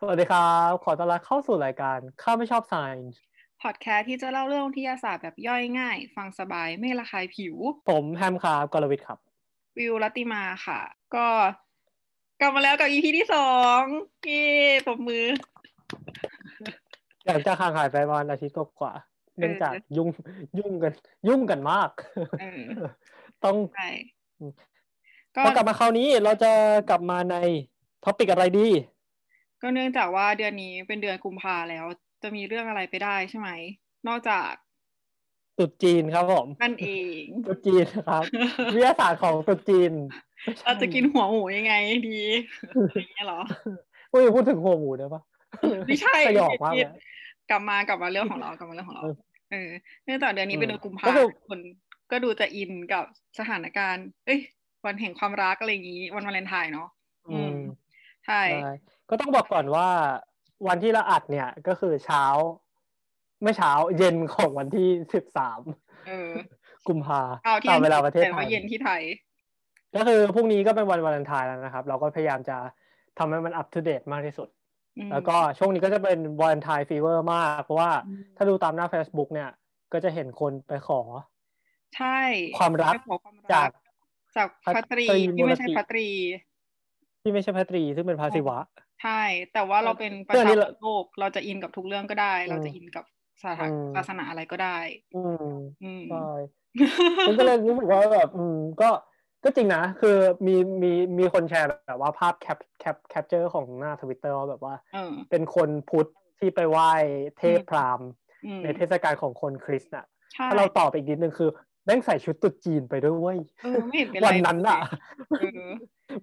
สวัสดีครับ ขอต้อนรับเข้าสู่รายการข้าไม่ชอบ Science พอดแคสต์ที่จะเล่าเรื่องวิทยาศาสตร์แบบย่อยง่าย ฟังสบายไม่ระคายผิว ผมแฮมครับกรวิทย์ครับ วิวรัติมาค่ะ ก็กลับมาแล้วกับ EP ที่สองพี่ปรบมือหลังจากห่างหายไปประมาณอาทิตย์กว่าๆเนื่องจากยุ่งยุ่งกัน ยุ่งกันมากเออต้องใช่พอกลับมาคราวนี้เราจะกลับมาในท็อปิกอะไรดี ก็เนื่องจากว่าเดือนนี้เป็นเดือนกุมภาแล้ว จะมีเรื่องอะไรไปได้ใช่ไหม นอกจากตรุษจีนครับผมนั่นเองตรุษจีนครับ วิทยาศาสตร์ของตรุษจีนเราจะกินหัวหมูยังไงดีอย่างเงี้ยเหรอพูดพูดถึงหัวหมูได้ปะไม่ใช่สยองมากเลยกลับมากลับมาเรื่องของเรากลับมาเรื่องของเราเออเออเนื่องจากเดือนนี้เป็นเดือนกุมภาก็คือคนก็ดูจะอินกับสถานการณ์ เอ้ย วันแห่งความรักอะไรอย่างนี้ วันวาเลนไทน์เนาะอืมใช่ใช่ ก็ต้องบอกก่อนว่าวันที่เราอัดเนี่ยก็คือเช้าไม่เช้าเย็นของวันที่สิบสามเออกุมภาเอาที่ตามเวลาประเทศแต่ไทว่ายเย็นที่ไทย ก็คือพรุ่งนี้ก็เป็นวันวาเลนไทน์แล้วนะครับ เราก็พยายามจะทำให้มันอัปเดตมากที่สุดอืมแล้วก็ช่วงนี้ก็จะเป็นวาเลนไทน์ fever มาก เพราะว่าอืมถ้าดูตามหน้า Facebook เนี่ย ก็จะเห็นคนไปขอ ใช่ความรักไปขอความจากจากพัพัตรีตรีที่ไม่ใช่มูลนิธิพัตรีที่ไม่ใช่พระตรีซึ่งเป็นพระศิวะ ใช่ แต่ว่าเราเป็นประเรื่องนี้ชาเราโลกเราจะอินกับทุกเรื่องก็ได้อืมเราจะอินกับศาสนาอืมศาสนาอะไรก็ได้อืมอืมใช่ผมก็เลยรู้สึกว่าแบบอืมก็ก็จริงนะ คือมีมีมีคนแชร์แบบว่าภาพแคปแคปแคปเจอร์ของหน้าทวิตเตอร์ว่าแบบว่าเออเป็นคนพุทธที่ไปไหว้เทพพราหมณ์อืมในเทศกาลของคนคริสต์น่ะใช่ถ้าเราตอบอีกนิดนึงคือแม่งใส่ชุดตรุ๊จีนไปด้วยเวยเออไม่เห็นเป็นไรวันนั้นอะเออ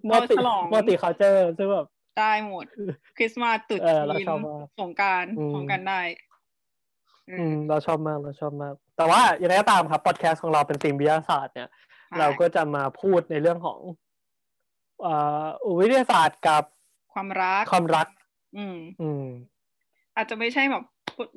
มัลติเราฉลองมัลติคัลเจอร์ซึ่งแบบ ได้หมด คริสต์มาสตรุษเออเราจีนชอบมากสงกรารอืมพร้อมกันได้เอออืม เราชอบมากเราชอบมาก แต่ว่าอย่างไรก็ตามครับพอดแคสต์ของเราเป็นธีมวิทยาศาสตร์เนี่ยใช่เราก็จะมาพูดในเรื่องของเอ่อวิทยาศาสตร์กับความรักความรัก อืม อืม อาจจะไม่ใช่แบบ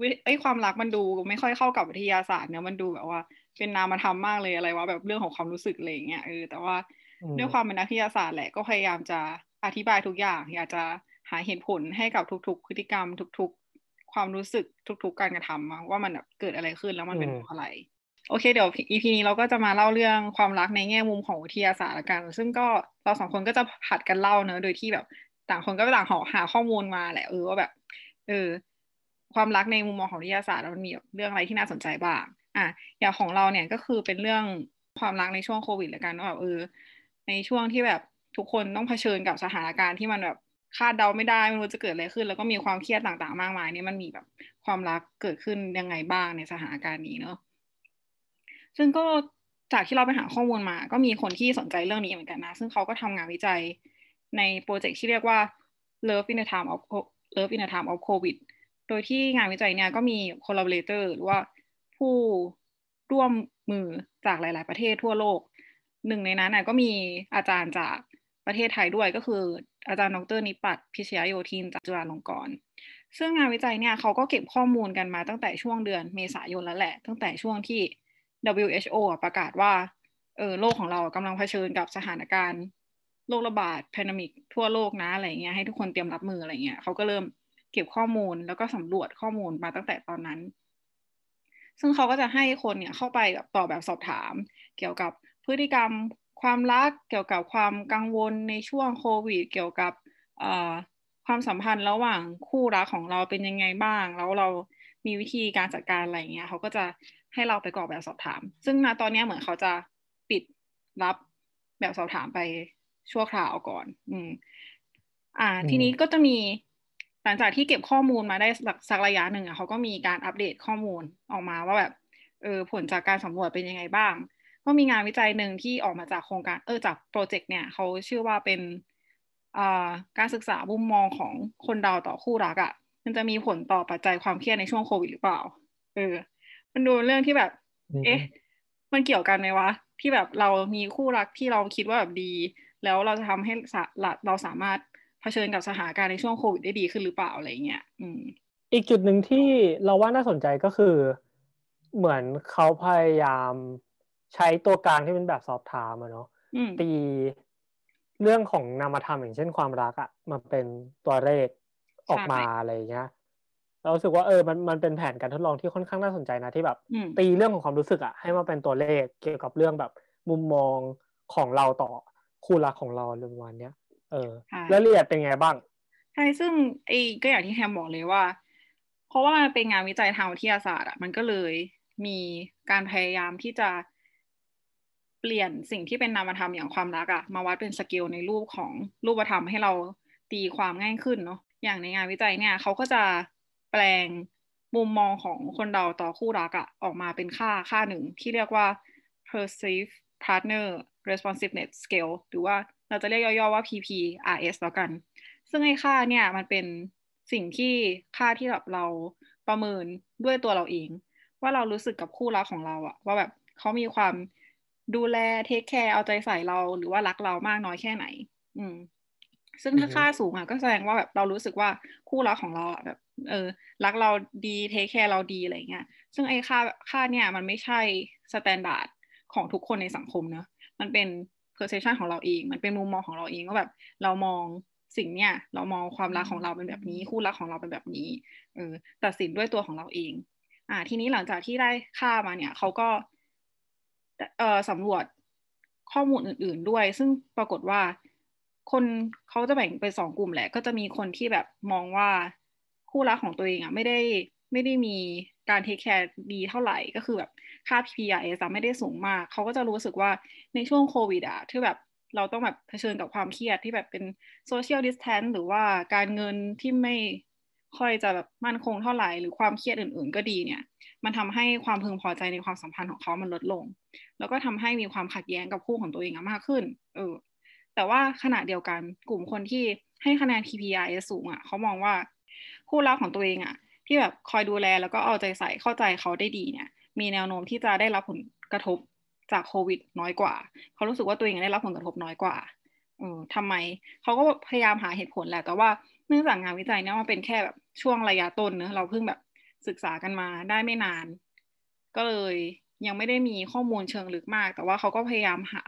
วิไอ้ยความรักมันดูไม่ค่อยเข้ากับวิทยาศาสตร์เนี่ยมันดูแบบว่า เป็นนามธรรมมากเลยอะไรวะแบบเรื่องของความรู้สึกอะไรอย่างเงี้ยเออแต่ว่าอืมด้วยความเป็นนักวิทยาศาสตร์แหละก็พยายามจะ อธิบายทุกอย่าง อยากจะหาเหตุผลให้กับทุก ๆ พฤติกรรม ทุก ๆ ความรู้สึกทุก ๆ การกระทำอะว่ามันแบบเกิดอะไรขึ้นแล้วมันเป็นเพราะอะไร โอเคเดี๋ยว EP นี้เราก็จะมาเล่าเรื่องความรักในแง่มุมของวิทยาศาสตร์ละกัน ซึ่งก็เราสองคนก็จะผัดกันเล่าเนอะโดยที่แบบ ต่างคนก็ต่างหาหาข้อมูลมาแหละเออว่าแบบ เออ ความรักในมุมมองของวิทยาศาสตร์มันมีแบบเรื่องอะไรที่น่าสนใจบ้างอะอย่างของเราเนี่ยก็คือเป็นเรื่องความรักในช่วงโควิดละกันว่าแบบเออ ในช่วงที่แบบ ทุกคนต้องเผชิญกับสถานการณ์ที่มันแบบคาดเดาไม่ได้ไม่รู้จะเกิดอะไรขึ้น แล้วก็มีความเครียดต่างๆ มากมายนี่มันมีแบบความรักเกิดขึ้นยังไงบ้างในสถานการณ์นี้เนอะซึ่งก็จากที่เราไปหาข้อมูลมา ก็มีคนที่สนใจเรื่องนี้เหมือนกันนะ ซึ่งเขาก็ทำงานวิจัยในโปรเจกต์ที่เรียกว่า Love in the Time of Love in the Time of COVID โดยที่งานวิจัยเนี่ยก็มี collaborator หรือว่าผู้ร่วมมือจากหลาย ๆ ประเทศทั่วโลก หนึ่งในนั้นก็มีอาจารย์จาก ประเทศไทยด้วยก็คืออาจารย์ดรนิปัตพิชยโยธินจากจุฬาลงกรณ์ซึ่งงานวิจัยเนี่ยเขาก็เก็บข้อมูลกันมาตั้งแต่ช่วงเดือนเมษายนแล้วแหละ ตั้งแต่ช่วงที่ WHO ประกาศว่าเออโลกของเรากำลังเผชิญกับสถานการณ์โรคระบาดแพนดมิกทั่วโลกนะอะไรเงี้ยให้ทุกคนเตรียมรับมืออะไรเงี้ยเขาก็เริ่มเก็บข้อมูลแล้วก็สำรวจข้อมูลมาตั้งแต่ตอนนั้น ซึ่งเขาก็จะให้คนเนี่ยเข้าไปแบบตอบแบบสอบถาม เกี่ยวกับพฤติกรรม ความรักเกี่ยวกับความกังวลในช่วงโควิด เกี่ยวกับเอ่อความสัมพันธ์ระหว่างคู่รักของเราเป็นยังไงบ้าง แล้วเรามีวิธีการจัดการอะไรอย่างเงี้ยเขาก็จะให้เราไปกรอกแบบสอบถาม ซึ่งณตอนเนี้ยเหมือนเขาจะปิดรับแบบสอบถามไปชั่วคราวก่อน อืม อ่าอืมทีนี้ก็จะมีหลังจากที่เก็บข้อมูลมาได้สักสักระยะหนึ่งอะเขาก็มีการอัปเดตข้อมูลออกมาว่าแบบเออผลจากการสำรวจเป็นยังไงบ้าง ก็มีงานวิจัยหนึ่งที่ออกมาจากโครงการเออจากโปรเจกต์เนี่ยเขาชื่อว่าเป็นอ่าการศึกษามุมมองของคนเราต่อคู่รักอะ่ะ มันจะมีผลต่อปัจจัยความเครียดในช่วงโควิดหรือเปล่า เออ มันดูเป็นเรื่องที่แบบ เอ๊ะ มันเกี่ยวกันไหมวะ ที่แบบเรามีคู่รักที่เราคิดว่าแบบดี แล้วเราจะทำให้สะเราเราสามารถเผชิญกับสถานการณ์ในช่วงโควิดได้ดีขึ้นหรือเปล่าอะไรเงี้ย อืม อีกจุดหนึ่งที่เราว่าน่าสนใจก็คือ เหมือนเขาพยายาม ใช้ตัวกลางที่เป็นแบบสอบถามอะเนาะอืมตีเรื่องของนามธรรมอย่างเช่นความรักอะมาเป็นตัวเลขออกมาอะไรเงี้ยเรารู้สึกว่าเออมันมันเป็นแผนการทดลองที่ค่อนข้างน่าสนใจนะที่แบบ ตีเรื่องของความรู้สึกอะให้มาเป็นตัวเลขเกี่ยวกับเรื่องแบบมุมมองของเราต่อคู่รักของเราเรื่องวันเนี้ยเออ แล้วเรียดเป็นไงบ้างใช่ซึ่งไอ้ก็อย่างที่แฮมบอกเลยว่า เพราะว่ามันเป็นงานวิจัยทางวิทยาศาสตร์อะมันก็เลยมีการพยายามที่จะ เปลี่ยนสิ่งที่เป็นนามธรรมอย่างความรักอะมาวัดเป็นสเกลในรูปของรูปธรรมให้เราตีความง่ายขึ้นเนาะอย่างในงานวิจัยเนี่ยเขาก็จะแปลงมุมมองของคนเราต่อคู่รักอะออกมาเป็นค่าค่าหนึ่งที่เรียกว่า perceived partner responsiveness scale หรือว่าเราจะเรียกย่อๆว่า PPRS แล้วกัน ซึ่งไอ้ค่าเนี่ยมันเป็นสิ่งที่ค่าที่แบบเราประเมินด้วยตัวเราเอง ว่าเรารู้สึกกับคู่รักของเราอะว่าแบบเขามีความ ดูแล take care เอาใจใส่เราหรือว่ารักเรามากน้อยแค่ไหน อืม ซึ่งถ้าค่าสูงอะก็แสดงว่าแบบเรารู้สึกว่าคู่รักของเราอะแบบ เออ รักเราดี take care เราดีอะไรเงี้ยซึ่งไอ้ค่าค่าเนี่ย มันไม่ใช่ standard ของทุกคนในสังคมเนอะมันเป็น perception ของเราเอง มันเป็นมุมมองของเราเองว่าแบบ เรามองสิ่งเนี้ยเรามองความรักของเราเป็นแบบนี้ คู่รักของเราเป็นแบบนี้ เออตัดสินด้วยตัวของเราเอง อ่า ทีนี้หลังจากที่ได้ค่ามาเนี่ยเขาก็เอ่อ สำรวจข้อมูลอื่น ๆด้วย ซึ่งปรากฏว่าคนเขาจะแบ่งเป็นสองกลุ่มแหละ ก็จะมีคนที่แบบมองว่าคู่รักของตัวเองอะไม่ได้ไม่ได้มีการ take care ดีเท่าไหร่ก็คือแบบค่า PPRS ไม่ได้สูงมาก เขาก็จะรู้สึกว่าในช่วงโควิดอะที่แบบเราต้องแบบเผชิญกับความเครียดที่แบบเป็นโซเชียลดิสแทนหรือว่าการเงินที่ไม่ค่อยจะแบบมั่นคงเท่าไหร่ หรือความเครียดอื่น ๆ ก็ดีเนี่ย มันทำให้ความพึงพอใจในความสัมพันธ์ของเขามันลดลง แล้วก็ทำให้มีความขัดแย้งกับคู่ของตัวเองมากขึ้น เออ แต่ว่าขณะเดียวกันกลุ่มคนที่ให้คะแนน PPI สูงอะเขามองว่าคู่รักของตัวเองอะ ที่แบบคอยดูแลแล้วก็เอาใจใส่เข้าใจเขาได้ดีเนี่ย มีแนวโน้มที่จะได้รับผลกระทบจากโควิด น้อยกว่า เขารู้สึกว่าตัวเองได้รับผลกระทบน้อยกว่าเออทำไม เขาก็พยายามหาเหตุผลแหละแต่ว่าเนื่องจากงานวิจัยเนี่ยมันเป็นแค่แบบช่วงระยะต้นเนอะเราเพิ่งแบบศึกษากันมาได้ไม่นาน ก็เลย ยังไม่ได้มีข้อมูลเชิงลึกมาก แต่ว่าเขาก็พยายามหา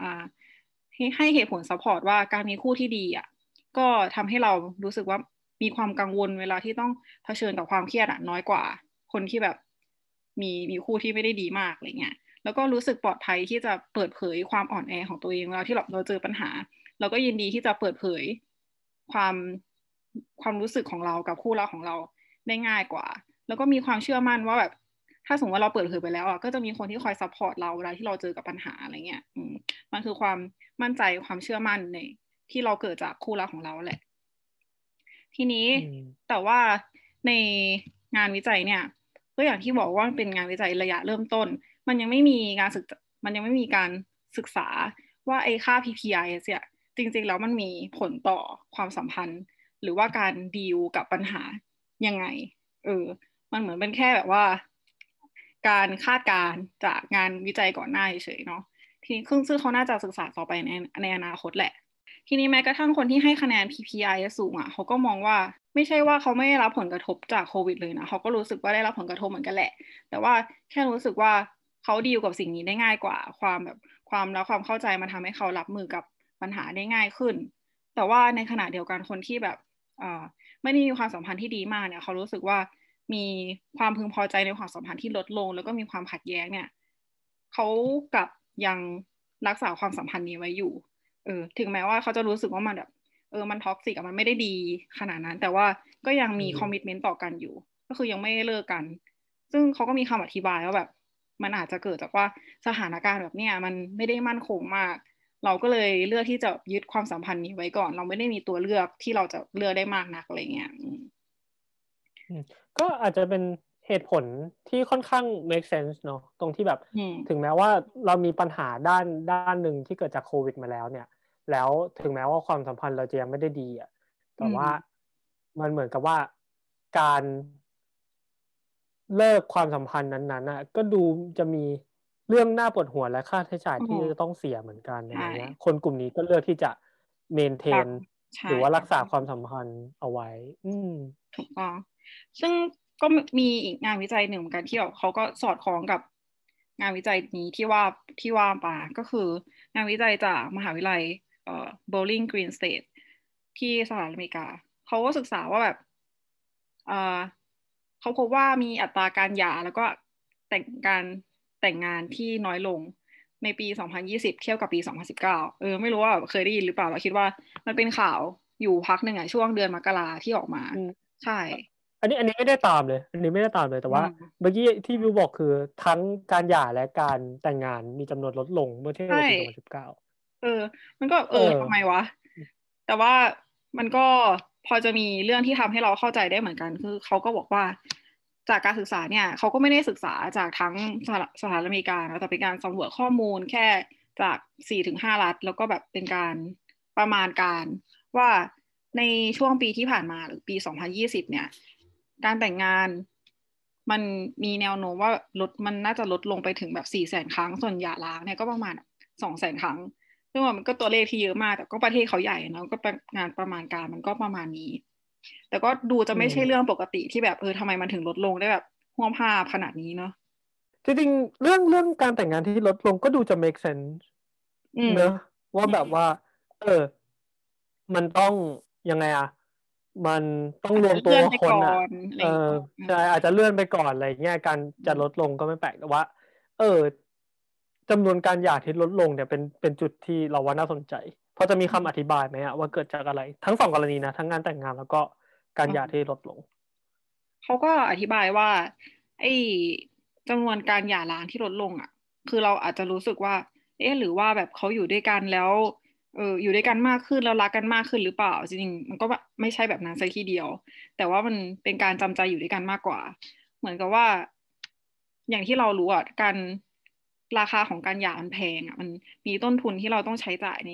ให้ให้เหตุผล support ว่าการมีคู่ที่ดีอะก็ทำให้เรารู้สึกว่ามีความกังวลเวลาที่ต้องเผชิญกับความเครียดอะน้อยกว่า คนที่แบบมีมีคู่ที่ไม่ได้ดีมากอะไรเงี้ยแล้วก็รู้สึกปลอดภัยที่จะเปิดเผยความอ่อนแอของตัวเองเวลาที่เราเราเจอปัญหา เราก็ยินดีที่จะเปิดเผยความความรู้สึกของเรากับคู่รักของเราได้ง่ายกว่า แล้วก็มีความเชื่อมั่นว่าแบบ ถ้าสมมติว่าเราเปิดเผยไปแล้วอะก็จะมีคนที่คอย support เราเวลาที่เราเจอกับปัญหาอะไรเงี้ยอืมมันคือความมั่นใจความเชื่อมั่นในที่เราเกิดจากคู่รักของเราแหละ ทีนี้แต่ว่าในงานวิจัยเนี่ย ก็อย่างที่บอกว่าเป็นงานวิจัยระยะเริ่มต้น มันยังไม่มีการศึกมันยังไม่มีการศึกษาว่าไอ้ค่า PPI เนี่ยจริงๆแล้วมันมีผลต่อความสัมพันธ์ หรือว่าการดีลกับปัญหายังไง เออ มันเหมือนเป็นแค่แบบว่า การคาดการจากงานวิจัยก่อนหน้าเฉยเนาะทีนี้ซึ่งเขาน่าจะศึกษาต่อไปในในอนาคตแหละ ทีนี้แม้กระทั่งคนที่ให้คะแนน PPI สูงอะเขาก็มองว่าไม่ใช่ว่าเขาไม่ได้รับผลกระทบจากโควิดเลยนะเขาก็รู้สึกว่าได้รับผลกระทบเหมือนกันแหละ แต่ว่าแค่รู้สึกว่าเขาดีลกับสิ่งนี้ได้ง่ายกว่า ความแบบความแล้วความเข้าใจมันทาให้เขารับมือกับปัญหาได้ง่ายขึ้น แต่ว่าในขณะเดียวกันคนที่แบบไม่ได้มีความสัมพันธ์ที่ดีมากเนี่ยเขารู้สึกว่า มีความพึงพอใจในความสัมพันธ์ที่ลดลง แล้วก็มีความขัดแย้งเนี่ยเขากับยังรักษาความสัมพันธ์นี้ไว้อยู่ เออ ถึงแม้ว่าเขาจะรู้สึกว่ามันแบบเออมัน toxic มันไม่ได้ดีขนาดนั้น แต่ว่าก็ยังมี commitment ต่อกันอยู่ ก็คือยังไม่เลิกกัน ซึ่งเขาก็มีคำอธิบายว่าแบบ มันอาจจะเกิดจากว่าสถานการณ์แบบเนี้ยมันไม่ได้มั่นคงมาก เราก็เลยเลือกที่จะยึดความสัมพันธ์นี้ไว้ก่อน เราไม่ได้มีตัวเลือกที่เราจะเลือกได้มากนักอะไรเงี้ย ก็อาจจะเป็นเหตุผลที่ค่อนข้าง make sense เนาะตรงที่แบบถึงแม้ว่าเรามีปัญหาด้านด้านหนึ่งที่เกิดจากโควิดมาแล้วเนี่ย แล้วถึงแม้ว่าความสัมพันธ์เราจะยังไม่ได้ดีอะแต่ว่ามันเหมือนกับว่าการเลิกความสัมพันธ์นั้นๆอะก็ดูจะมีเรื่องหน้าปวดหัวและค่าใช้จ่ายที่จะต้องเสียเหมือนกันอะไรเงี้ยคนกลุ่มนี้ก็เลือกที่จะเมนเทนหรือว่ารักษาความสัมพันธ์เอาไว้ อืมถูกต้อง ซึ่งก็มีอีกงานวิจัยหนึ่งเหมือนกันที่เขาก็สอดคล้องกับงานวิจัยนี้ที่ว่าที่ว่ามาก็คืองานวิจัยจากมหาวิทยาลัยเอ่อ Bowling Green State ที่สหรัฐอเมริกา เขาก็ศึกษาว่าแบบเขาพบว่ามีอัตราการหย่าแล้วก็แต่งการแต่งงานที่น้อยลงในปี 2020 เทียบกับปี 2019 เออ ไม่รู้ว่าเคยได้ยินหรือเปล่าเราคิดว่ามันเป็นข่าวอยู่พักหนึ่งอะช่วงเดือนมกราที่ออกมา ใช่ อันนี้อันนี้ไม่ได้ตามเลย อันนี้ไม่ได้ตามเลยแต่ว่า เมื่อกี้ที่วิวบอกคือทั้งการหย่าและการแต่งงานมีจำนวนลดลงเมื่อเทียบกับปี2019เออ มันก็เออทำไมวะ แต่ว่ามันก็พอจะมีเรื่องที่ทำให้เราเข้าใจได้เหมือนกันคือเขาก็บอกว่า จากการศึกษาเนี่ยเขาก็ไม่ได้ศึกษาจากทั้งสหรัฐอเมริกาแต่เป็นการสำรวจข้อมูลแค่จากสี่ถึงห้ารัฐ แล้วก็แบบเป็นการประมาณการว่าในช่วงปีที่ผ่านมาหรือปี 2020 เนี่ย การแต่งงานมันมีแนวโน้มว่าลดมันน่าจะลดลงไปถึงแบบสี่แสนครั้งส่วนหย่าร้างเนี่ยก็ประมาณสองแสนครั้งซึ่งว่ามันก็ตัวเลขที่เยอะมาก แต่ก็ประเทศเขาใหญ่นะก็งานประมาณการมันก็ประมาณนี้ แต่ก็ดูจะไม่ใช่เรื่องปกติที่แบบเออทำไมมันถึงลดลงได้แบบห่วงภาพขนาดนี้เนาะจริงๆเรื่องเรื่องการแต่งงานที่ลดลงก็ดูจะ make sense เนอะว่าแบบว่า เออ มันต้องยังไงอะ มันต้องรวมตัวคนอะเออใช่อาจจะเลื่อนไปก่อนอะไรเงี้ยการจะลดลงก็ไม่แปลกแต่ว่า เออจำนวนการหย่าที่ลดลงเนี่ยเป็นเป็นจุดที่เราว่าน่าสนใจพอจะมีคำอธิบายไหมอะว่าเกิดจากอะไร ทั้งสองกรณีนะ ทั้งงานแต่งงานแล้วก็การหย่าที่ลดลง เขาก็อธิบายว่า ไอ้จำนวนการหย่าร้างที่ลดลงอะคือเราอาจจะรู้สึกว่า เอ๊ะหรือว่าแบบเขาอยู่ด้วยกันแล้ว เอออยู่ด้วยกันมากขึ้นแล้วรักกันมากขึ้นหรือเปล่า จริงๆมันก็ไม่ใช่แบบนั้นซะทีเดียว แต่ว่ามันเป็นการจำใจอยู่ด้วยกันมากกว่า เหมือนกับว่า อย่างที่เรารู้อะการราคาของการหย่ามันแพงอะมันมีต้นทุนที่เราต้องใช้จ่ายใน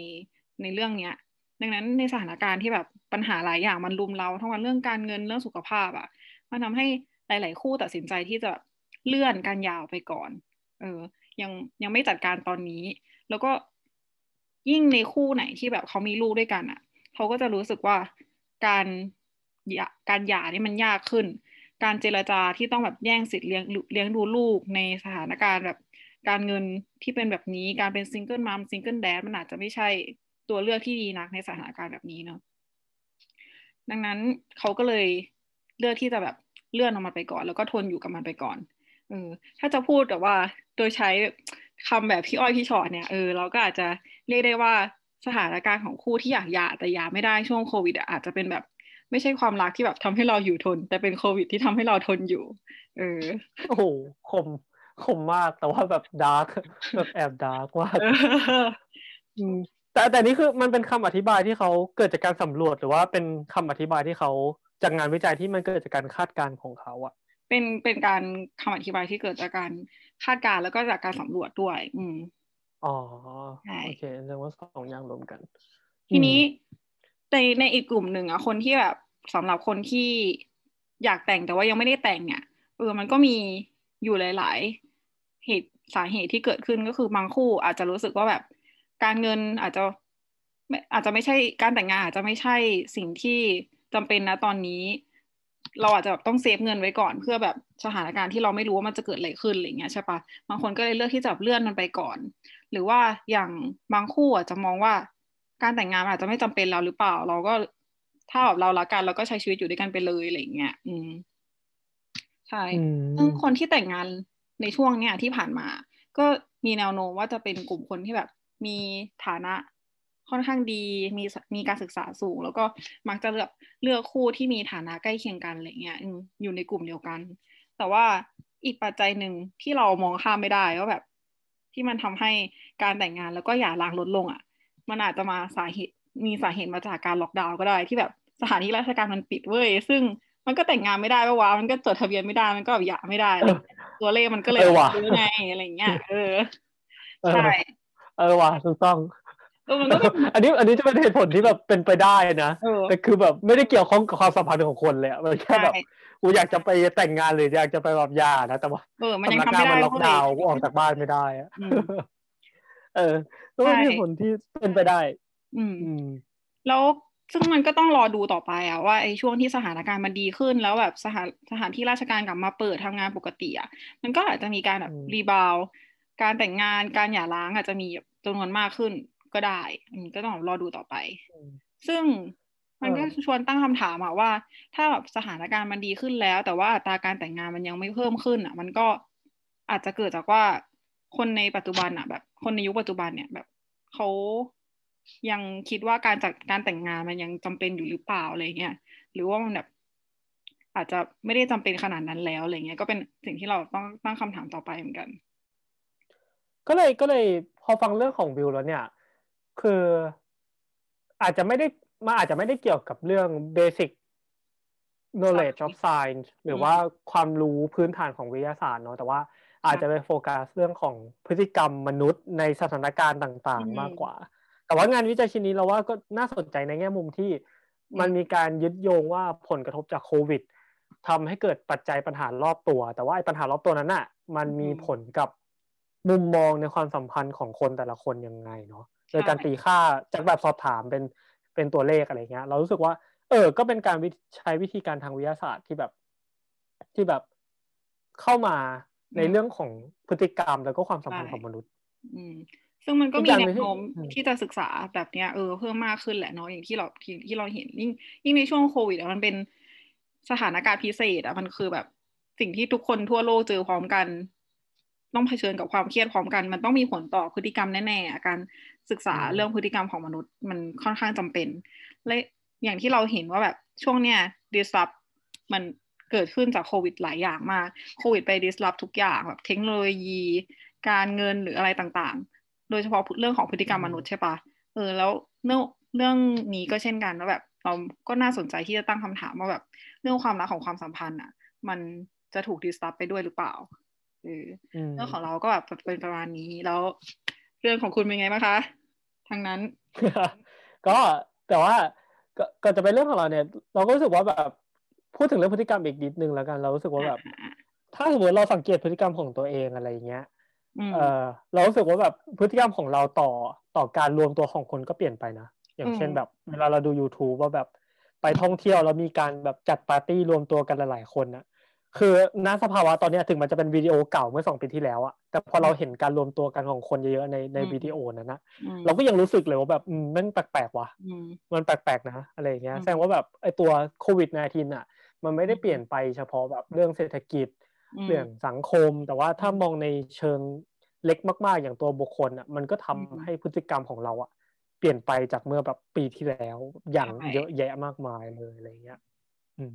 ในเรื่องเนี้ย ดังนั้นในสถานการณ์ที่แบบปัญหาหลายอย่างมันรุมเราทั้งวันเรื่องการเงินเรื่องสุขภาพอะมันทำให้หลาย ๆ คู่ตัดสินใจที่จะเลื่อนการหย่าไปก่อน เออ ยังยังไม่จัดการตอนนี้ แล้วก็ ยิ่งในคู่ไหนที่แบบเขามีลูกด้วยกันอะ่ะเขาก็จะรู้สึกว่าการการหย่านี่มันยากขึ้น การเจรจาที่ต้องแบบแย่งสิทธิ์เลี้ยงเลี้ยงดูลูกในสถานการณ์แบบการเงินที่เป็นแบบนี้การเป็น single mum single dad มันอาจจะไม่ใช่ตัวเลือกที่ดีนักในสถานการณ์แบบนี้เนาะดังนั้นเขาก็เลยเลือกที่จะแบบเลื่อนออกมาไปก่อน แล้วก็ทนอยู่กับมันไปก่อนเออถ้าจะพูดแต่ว่าโดยใช้คำแบบพี่อ้อยพี่ฉอดเนี่ยเออเราก็อาจจะ เรียกได้ว่าสถานการณ์ของคู่ที่อยากหย่าแต่หย่าไม่ได้ช่วงโควิดอาจจะเป็นแบบ ไม่ใช่ความรักที่แบบทำให้เราอยู่ทน แต่เป็นโควิดที่ทำให้เราทนอยู่ เออโอ้โหคมคมมากแต่ว่าแบบ dark แบบแอบ dark ว่ะแต่แต่นี่คือมันเป็นคำอธิบายที่เขาเกิดจากการสำรวจหรือว่าเป็นคำอธิบายที่เขาจากงานวิจัยที่มันเกิดจากการคาดการณ์ของเขาอะเป็นเป็นการคำอธิบายที่เกิดจากการคาดการณ์แล้วก็จากการสำรวจด้วย อืม อ๋อโอเคแสดงว่าสองอย่างรวมกัน ทีนี้ในในอีกกลุ่มหนึ่งอะคนที่แบบสำหรับคนที่อยากแต่งแต่ว่ายังไม่ได้แต่งเนี่ยเออมันก็มีอยู่หลาย ๆ เหตุสาเหตุที่เกิดขึ้นก็คือบางคู่อาจจะรู้สึกว่าแบบการเงินอาจจะอาจจะไม่ใช่การแต่งงานอาจจะไม่ใช่สิ่งที่จำเป็นนะตอนนี้ เราอาจจะแบบต้องเซฟเงินไว้ก่อน เพื่อแบบสถานการณ์ที่เราไม่รู้ว่ามันจะเกิดอะไรขึ้นอะไรเงี้ยใช่ปะบางคนก็เลยเลือกที่จะเลื่อนมันไปก่อน หรือว่าอย่างบางคู่อาจจะมองว่าการแต่งงานอาจจะไม่จำเป็นเราหรือเปล่า เราก็ถ้าแบบเรารักกันเราก็ใช้ชีวิตอยู่ด้วยกันไปเลยอะไรเงี้ยอืมใช่ซึ่งคนที่แต่งงานในช่วงเนี้ยที่ผ่านมา ก็มีแนวโน้มว่าจะเป็นกลุ่มคนที่แบบ มีฐานะค่อนข้างดีมีมีการศึกษาสูง แล้วก็มักจะเลือกเลือกคู่ที่มีฐานะใกล้เคียงกันอะไรเงี้ยอยู่ในกลุ่มเดียวกัน แต่ว่าอีกปัจจัยหนึ่งที่เรามองข้ามไม่ได้ก็แบบ ที่มันทำให้การแต่งงานแล้วก็หย่าร้างลดลงอะ มันอาจจะมาสาเหตุมีสาเหตุมาจากการล็อกดาวน์ก็ได้ที่แบบสถานที่ราชการมันปิดเว้ยซึ่งมันก็แต่งงานไม่ได้ปะวะมันก็จดทะเบียนไม่ได้มันก็หย่าไม่ได้ ตัวเลขมันก็เลยเยอะไงอะไรเงี้ยเออใช่เออว่ะถูกต้องอันนี้อันนี้จะเป็นเหตุผลที่แบบเป็นไปได้นะแต่คือแบบไม่ได้เกี่ยวข้องกับความสัมพันธ์ของคนเลยมันแค่แบบ กูอยากจะไปแต่งงานหรืออยากจะไปแบบยานะแต่ว่าสำนักงานมันล็อกดาวน์กูออกจากบ้านไม่ได้อะเออก็เป็นเหตุผลที่เป็นไปได้ อืม แล้วซึ่งมันก็ต้องรอดูต่อไปอะว่าไอ้ช่วงที่สถานการณ์มันดีขึ้น แล้วแบบสถานสถานที่ราชการกลับมาเปิดทำงานปกติอะมันก็อาจจะมีการแบบรีบาวการแต่งงานการหย่าร้างอาจจะมีจำนวนมากขึ้นก็ได้ก็ต้องรอดูต่อไป ซึ่ง มันก็ชวนตั้งคำถามอะว่า ถ้าแบบสถานการณ์มันดีขึ้นแล้ว แต่ว่าอัตราการแต่งงานมันยังไม่เพิ่มขึ้นอะมันก็อาจจะเกิดจากว่าคนในปัจจุบันอะแบบ คนในยุคปัจจุบันเนี่ยแบบเขายังคิดว่าการจัดการแต่งงานมันยังจำเป็นอยู่หรือเปล่าอะไรเงี้ยหรือว่ามันแบบอาจจะไม่ได้จำเป็นขนาดนั้นแล้วอะไรเงี้ยก็เป็นสิ่งที่เราต้องตั้งคำถามต่อไปเหมือนกัน ก็เลยก็เลยพอฟังเรื่องของวิวแล้วเนี่ย คืออาจจะไม่ได้ มาอาจจะไม่ได้เกี่ยวกับเรื่อง basic knowledge of science หรือว่าความรู้พื้นฐานของวิทยาศาสตร์เนาะแต่ว่าอาจจะไปโฟกัสเรื่องของพฤติกรรมมนุษย์ในสถานการณ์ต่างๆ มากกว่า แต่ว่างานวิจัยชิ้นนี้เราว่าก็น่าสนใจในแง่มุมที่มันมีการยึดโยงว่าผลกระทบจากโควิดทำให้เกิดปัจจัยปัญหารอบตัว แต่ว่าไอ้ปัญหารอบตัวนั้นน่ะ มันมีผลกับมุมมองในความสัมพันธ์ของคนแต่ละคนยังไงเนาะโดยการตีค่าจากแบบสอบถามเป็น เป็นตัวเลขอะไรเงี้ย เรารู้สึกว่า เออ ก็เป็นการใช้วิธีการทางวิทยาศาสตร์ที่แบบที่แบบเข้ามาในเรื่องของพฤติกรรมแล้วก็ความสัมพันธ์ของมนุษย์ อืมซึ่งมันก็มีแนวโน้มที่จะศึกษาแบบเนี้ยเออเพิ่มมากขึ้นแหละเนาะอย่างที่เราที่ที่เราเห็นยิ่งยิ่งในช่วงโควิดมันเป็นสถานการณ์พิเศษอะมันคือแบบสิ่งที่ทุกคนทั่วโลกเจอพร้อมกัน ต้องเผชิญกับความเครียดพร้อมกัน มันต้องมีผลต่อพฤติกรรมแน่ๆการ ศึกษาเรื่องพฤติกรรมของมนุษย์มันค่อนข้างจำเป็น และอย่างที่เราเห็นว่าแบบช่วงเนี้ย disrupt มันเกิดขึ้นจากโควิดหลายอย่างมาก โควิดไป disrupt ทุกอย่างแบบเทคโนโลยี การเงินหรืออะไรต่างๆ โดยเฉพาะเรื่องของพฤติกรรมมนุษย์ใช่ปะเออแล้วเรื่องเรื่องนี้ก็เช่นกันว่าแบบเราก็น่าสนใจที่จะตั้งคำถามว่าแบบเรื่องความรักของความสัมพันธ์อะ มันจะถูกดิสตับไปด้วยหรือเปล่าเออเรื่องของเราก็แบบเป็นประมาณนี้แล้ว เรื่องของคุณเป็นไงบ้างคะ ทางนั้น ก็แต่ว่าก็ก็จะเป็นเรื่องของเราเนี่ย เราก็รู้สึกว่าแบบพูดถึงเรื่องพฤติกรรมอีกนิดนึงแล้วกัน เรารู้สึกว่าแบบ ถ้าสมมติเราสังเกตพฤติกรรมของตัวเองอะไรอย่างเงี้ยเออเรารู้สึกว่าแบบพฤติกรรมของเราต่อต่อการรวมตัวของคนก็เปลี่ยนไปนะ อย่างเช่นแบบ เวลาเราดู YouTube ว่าแบบไปท่องเที่ยวแล้วมีการแบบจัดปาร์ตี้รวมตัวกันหลายๆคนนะ คือณสภาวะตอนนี้ถึงมันจะเป็นวิดีโอเก่าเมื่อสองปีที่แล้วอะแต่พอเราเห็นการรวมตัวกันของคนเยอะๆในในวิดีโอนั้นนะเราก็ยังรู้สึกเลยว่าแบบมันแปลกๆว่ะมันแปลกๆนะอะไรเงี้ยแสดงว่าแบบไอตัวโควิด -19 อะ มันไม่ได้เปลี่ยนไปเฉพาะแบบเรื่องเศรษฐกิจเรื่องสังคม แต่ว่าถ้ามองในเชิงเล็กมากๆ อย่างตัวบุคคลอะมันก็ทำให้พฤติกรรมของเราอะเปลี่ยนไปจากเมื่อแบบปีที่แล้วอย่างเยอะแยะมากมายเลยอะไรเงี้ย อืม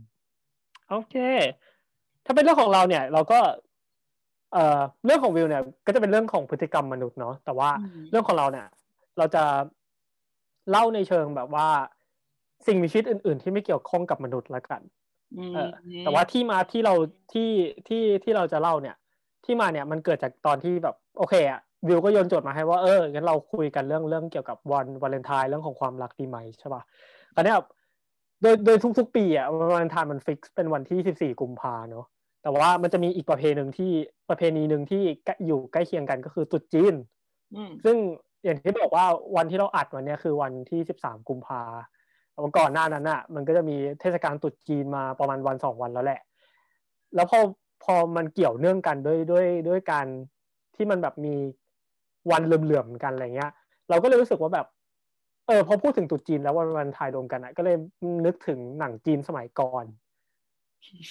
โอเค ถ้าเป็นเรื่องของเราเนี่ย เราก็เอ่อเรื่องของวิวเนี่ย ก็จะเป็นเรื่องของพฤติกรรมมนุษย์เนาะแต่ว่าเรื่องของเราเนี่ย เราจะเล่าในเชิงแบบว่า สิ่งมีชีวิตอื่น ๆ ที่ไม่เกี่ยวข้องกับมนุษย์ละกันเออแต่ว่าที่มาที่เราที่ที่ที่เราจะเล่าเนี่ย ที่มาเนี่ยมันเกิดจากตอนที่แบบโอเคอะวิวก็โยนโจทย์มาให้ว่าเอองั้นเราคุยกันเรื่องเรื่องเกี่ยวกับวันวาเลนไทน์เรื่องของความรักดีไหมใช่ป่ะตอนนี้โดยโดยทุกๆ ปีอะวาเลนไทน์มันฟิกซ์เป็นวันที่สิบสี่กุมภาเนาะ แต่ว่ามันจะมีอีกประเพณีหนึ่งที่ประเพณีหนึ่งที่อยู่ใกล้เคียงกันก็คือตุษจีนซึ่งอย่างที่บอกว่าวันที่เราอัดวันนี้คือวันที่สิบสามกุมภาก่อนหน้านั้นอะ มันก็จะมีเทศกาลตุษจีนมาประมาณวันสองวันแล้วแหละ แล้วพอพอมันเกี่ยวเนื่องกันด้วยด้วยด้วยการที่มันแบบมีวันเหลื่อมๆกันอะไรเงี้ย เราก็เลยรู้สึกว่าแบบเออพอพูดถึงตุจีนแล้ววันวันไทยรวมกันอะก็เลยนึกถึงหนังจีนสมัยก่อน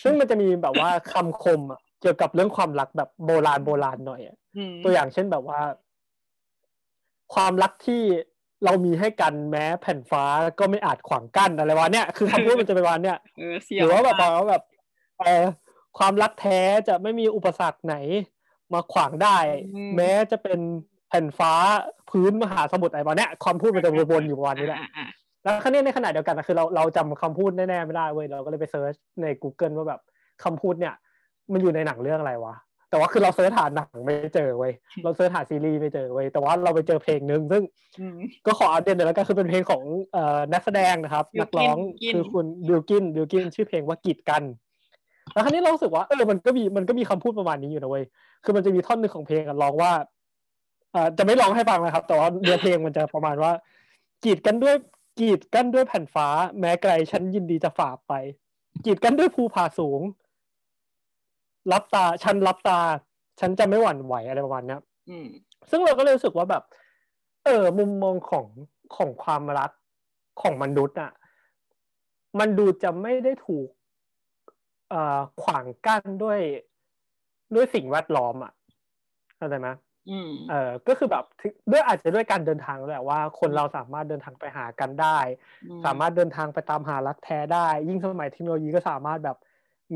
ซึ่งมันจะมีแบบว่าคำคมอะเกี่ยวกับเรื่องความรักแบบโบราณโบราณหน่อยอะตัวอย่างเช่นแบบว่า ความรักที่เรามีให้กันแม้แผ่นฟ้าก็ไม่อาจขวางกั้นอะไรวะเนี่ยคือคำพูดมันจะเป็นวันเนี่ยหรือว่าแบบว่าแบบเออความรักแท้จะไม่มีอุปสรรคไหน มาขวางได้ แม้จะเป็นแผ่นฟ้าพื้นมหาสมุทรอะไรประมาณนี้ความพูดมันจะวนๆอยู่ประมาณนี้แหละ แล้วครั้นี้ในขณะเดียวกันนะคือเราเราจำคำพูดแน่ๆไม่ได้เว้ยเราก็เลยไปเซิร์ชใน Google ว่าแบบคำพูดเนี่ย มันอยู่ในหนังเรื่องอะไรวะแต่ว่าคือเรา search หาหนังไม่เจอเว้ยเรา search หาซีรีส์ไม่เจอเว้ยแต่ว่าเราไปเจอเพลงหนึ่งซึ่งก็ขออัปเดตหน่อยแล้วก็คือเป็นเพลงของเอ่อนักแสดงนะครับ นักร้องคือคุณบิลกินบิลกินชื่อเพลงว่ากีดกันแล้วคราวนี้เรารู้สึกว่าเออมันก็มีมันก็มีคำพูดประมาณนี้อยู่นะเว้ยคือมันจะมีท่อนหนึ่งของเพลงร้องว่าอ่าจะไม่ร้องให้ฟังนะครับ แต่ว่าเนื้อเพลงมันจะประมาณว่ากีดกันด้วย กีดกันด้วยแผ่นฟ้า แม้ไกลฉันยินดีจะฝ่าไป กีดกันด้วยภูผาสูง รับตาฉันรับตา ฉันจะไม่หวั่นไหวอะไรประมาณนี้ซึ่งเราก็เลยรู้สึกว่าแบบ เออ มุมมองของของความรักของมนุษย์อะมันดูจะไม่ได้ถูกขวางกั้นด้วยด้วยสิ่งแวดล้อมอะเข้าใจไหม เออก็คือแบบด้วยอาจจะด้วยการเดินทางแหละว่า คนเราสามารถเดินทางไปหากันได้ สามารถเดินทางไปตามหารักแท้ได้ ยิ่งสมัยเทคโนโลยีก็สามารถแบบ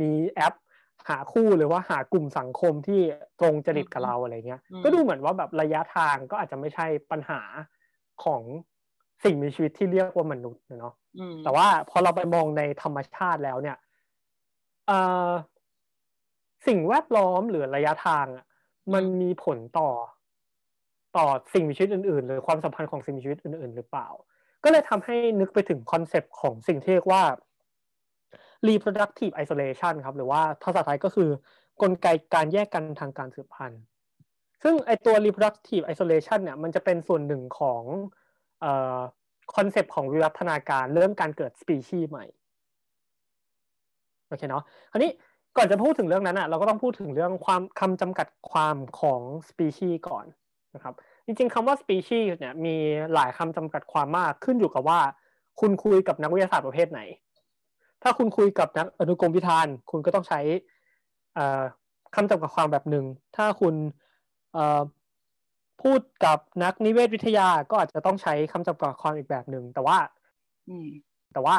มีแอปหาคู่หรือว่าหากลุ่มสังคมที่ตรงจริตกับเราอะไรเงี้ย ก็ดูเหมือนว่าแบบระยะทางก็อาจจะไม่ใช่ปัญหาของสิ่งมีชีวิตที่เรียกว่ามนุษย์เนาะแต่ว่าพอเราไปมองในธรรมชาติแล้วเนี่ยสิ่งแวดล้อมหรือระยะทางอะ มันมีผลต่อ ต่อสิ่งมีชีวิตอื่นๆ หรือความสัมพันธ์ของสิ่งมีชีวิตอื่น ๆ หรือเปล่า ก็เลยทำให้นึกไปถึง concept ของสิ่งที่เรียกว่า reproductive isolation ครับหรือว่าภาษาไทยก็คือกลไกการแยกกันทางการสืบพันธุ์ ซึ่งไอตัว reproductive isolation เนี่ยมันจะเป็นส่วนหนึ่งของ concept ของวิวัฒนาการเรื่องการเกิดสปีชีส์ใหม่ โอเคเนาะคราวนี้ ก่อนจะพูดถึงเรื่องนั้นอะเราก็ต้องพูดถึงเรื่องความคำจำกัดความของสปีชีส์ก่อนนะครับจริงๆคำว่าสปีชีส์เนี่ยมีหลายคำจำกัดความมากขึ้นอยู่กับว่า คุณคุยกับนักวิทยาศาสตร์ประเภทไหน ถ้าคุณคุยกับนักอนุกรมวิธาน คุณก็ต้องใช้คำจำกัดความแบบหนึ่ง ถ้าคุณพูดกับนักนิเวศวิทยาก็อาจจะต้องใช้คำจำกัดความอีกแบบหนึ่ง แต่ว่าแต่ว่า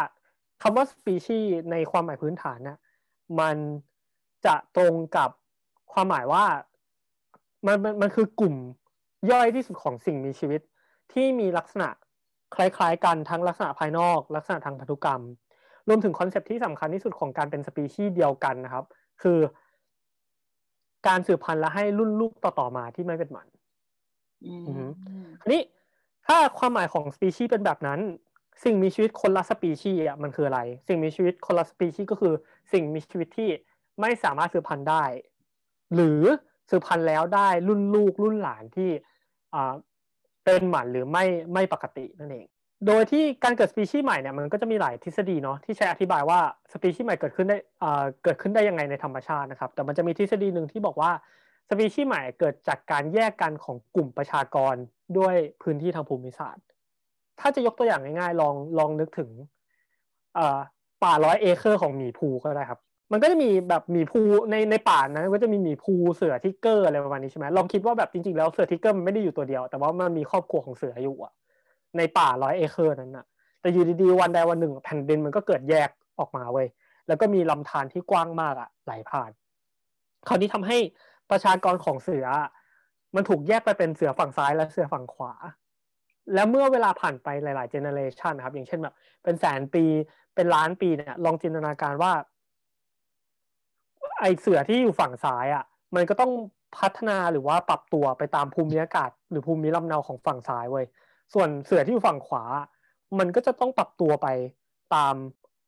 คำว่าสปีชีส์ในความหมายพื้นฐานนะ มันจะตรงกับความหมายว่ามันมันมันคือกลุ่มย่อยที่สุดของสิ่งมีชีวิต ที่มีลักษณะคล้ายๆ กันทั้งลักษณะภายนอก ลักษณะทางพันธุกรรม รวมถึงคอนเซปที่สำคัญที่สุดของการเป็นสปีชีส์เดียวกันนะครับ คือ การสืบพันธุ์และให้รุ่นลูกต่อๆมาที่ไม่เป็นหมันอันนี้ถ้าความหมายของสปีชีส์เป็นแบบนั้น สิ่งมีชีวิตคนละสปีชีส์อะมันคืออะไร สิ่งมีชีวิตคนละสปีชีส์ก็คือ สิ่งมีชีวิตที่ไม่สามารถสืบพันธุ์ได้ หรือสืบพันธุ์แล้วได้รุ่นลูกรุ่นหลานที่อ่าเป็นหมันหรือไม่ไม่ปกตินั่นเอง โดยที่การเกิดสปีชีส์ใหม่เนี่ยมันก็จะมีหลายทฤษฎีเนาะที่ใช้อธิบายว่าสปีชีส์ใหม่เกิดขึ้นได้อ่าเกิดขึ้นได้ยังไงในธรรมชาตินะครับ แต่มันจะมีทฤษฎีหนึ่งที่บอกว่าสปีชีส์ใหม่เกิดจากการแยกกันของกลุ่มประชากรด้วยพื้นที่ทางภูมิศาสตร์ ถ้าจะยกตัวอย่างง่ายๆ ลองลองนึกถึงป่าร้อยเอเคอร์ของหมีพูห์ก็ได้ครับ มันก็จะมีแบบหมีพูห์ในในป่านะก็จะมีหมีพูห์เสือทิกเกอร์อะไรประมาณนี้ใช่ไหมลองคิดว่าแบบจริงๆแล้วเสือทิกเกอร์มันไม่ได้อยู่ตัวเดียว แต่ว่ามันมีครอบครัวของเสืออยู่อะในป่าร้อยเอเคอร์นั้นอะแต่อยู่ดีๆวันใดวันหนึ่งแผ่นดินมันก็เกิดแยกออกมาเว้ยแล้วก็มีลำธารที่กว้างมากอะไหลผ่าน คราวนี้ทำให้ประชากรของเสือ มันถูกแยกไปเป็นเสือฝั่งซ้ายและเสือฝั่งขวา แล้วเมื่อเวลาผ่านไปหลาย ๆ เจเนเรชันครับ อย่างเช่นแบบ เป็นแสนปีเป็นล้านปีเนี่ย ลองจินตนาการว่า ไอเสือที่อยู่ฝั่งซ้ายอะ่ะ มันก็ต้องพัฒนาหรือว่าปรับตัวไปตามภูมิอากาศ หรือภูมิลำเนาของฝั่งซ้ายเว้ยส่วนเสือที่อยู่ฝั่งขวา มันก็จะต้องปรับตัวไปตาม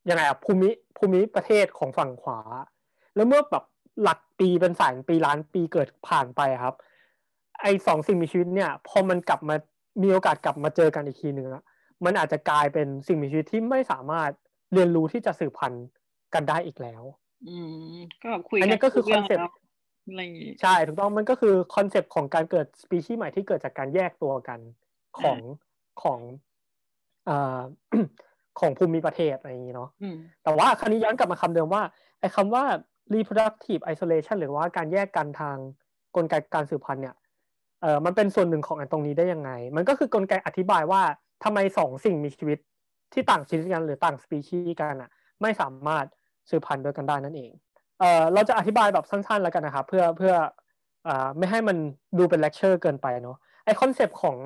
ยังไงอะภูมิภูมิประเทศของฝั่งขวา แล้วเมื่อแบบหลักปีเป็นแสนปีล้านปีเกิดผ่านไปครับ ไอสองสิ่งมีชีวิตเนี่ย พอมันกลับมา มีโอกาสกลับมาเจอกันอีกทีหนึ่งอะมันอาจจะกลายเป็นสิ่งมีชีวิตที่ไม่สามารถเรียนรู้ที่จะสืบพันธุ์กันได้อีกแล้ว อืมก็แบบคุยอันนี้ก็คือ concept อะไรอย่างงี้ใช่ถูกต้องมันก็คือ concept ของการเกิดสปีชีส์ใหม่ที่เกิดจากการแยกตัวกันของของอ่าของภูมิประเทศอะไรอย่างนี้เนาะแต่ว่าคราวนี้ย้อนกลับมาคำเดิมว่าไอ้คำว่า reproductive isolation หรือว่าการแยกกันทางกลไกการสืบพันธุ์เนี่ย เออมันเป็นส่วนหนึ่งของอันตรงนี้ได้ยังไง มันก็คือกลไกอธิบายว่าทำไมสองสิ่งมีชีวิตที่ต่างชนิดกันหรือต่างสปีชีส์กันอะ ไม่สามารถสืบพันธุ์โดยกันได้นั่นเอง เออเราจะอธิบายแบบสั้นๆแล้วกันนะครับเพื่อเพื่ออ่าไม่ให้มันดูเป็นเลคเชอร์เกินไปเนาะไอ concept ของ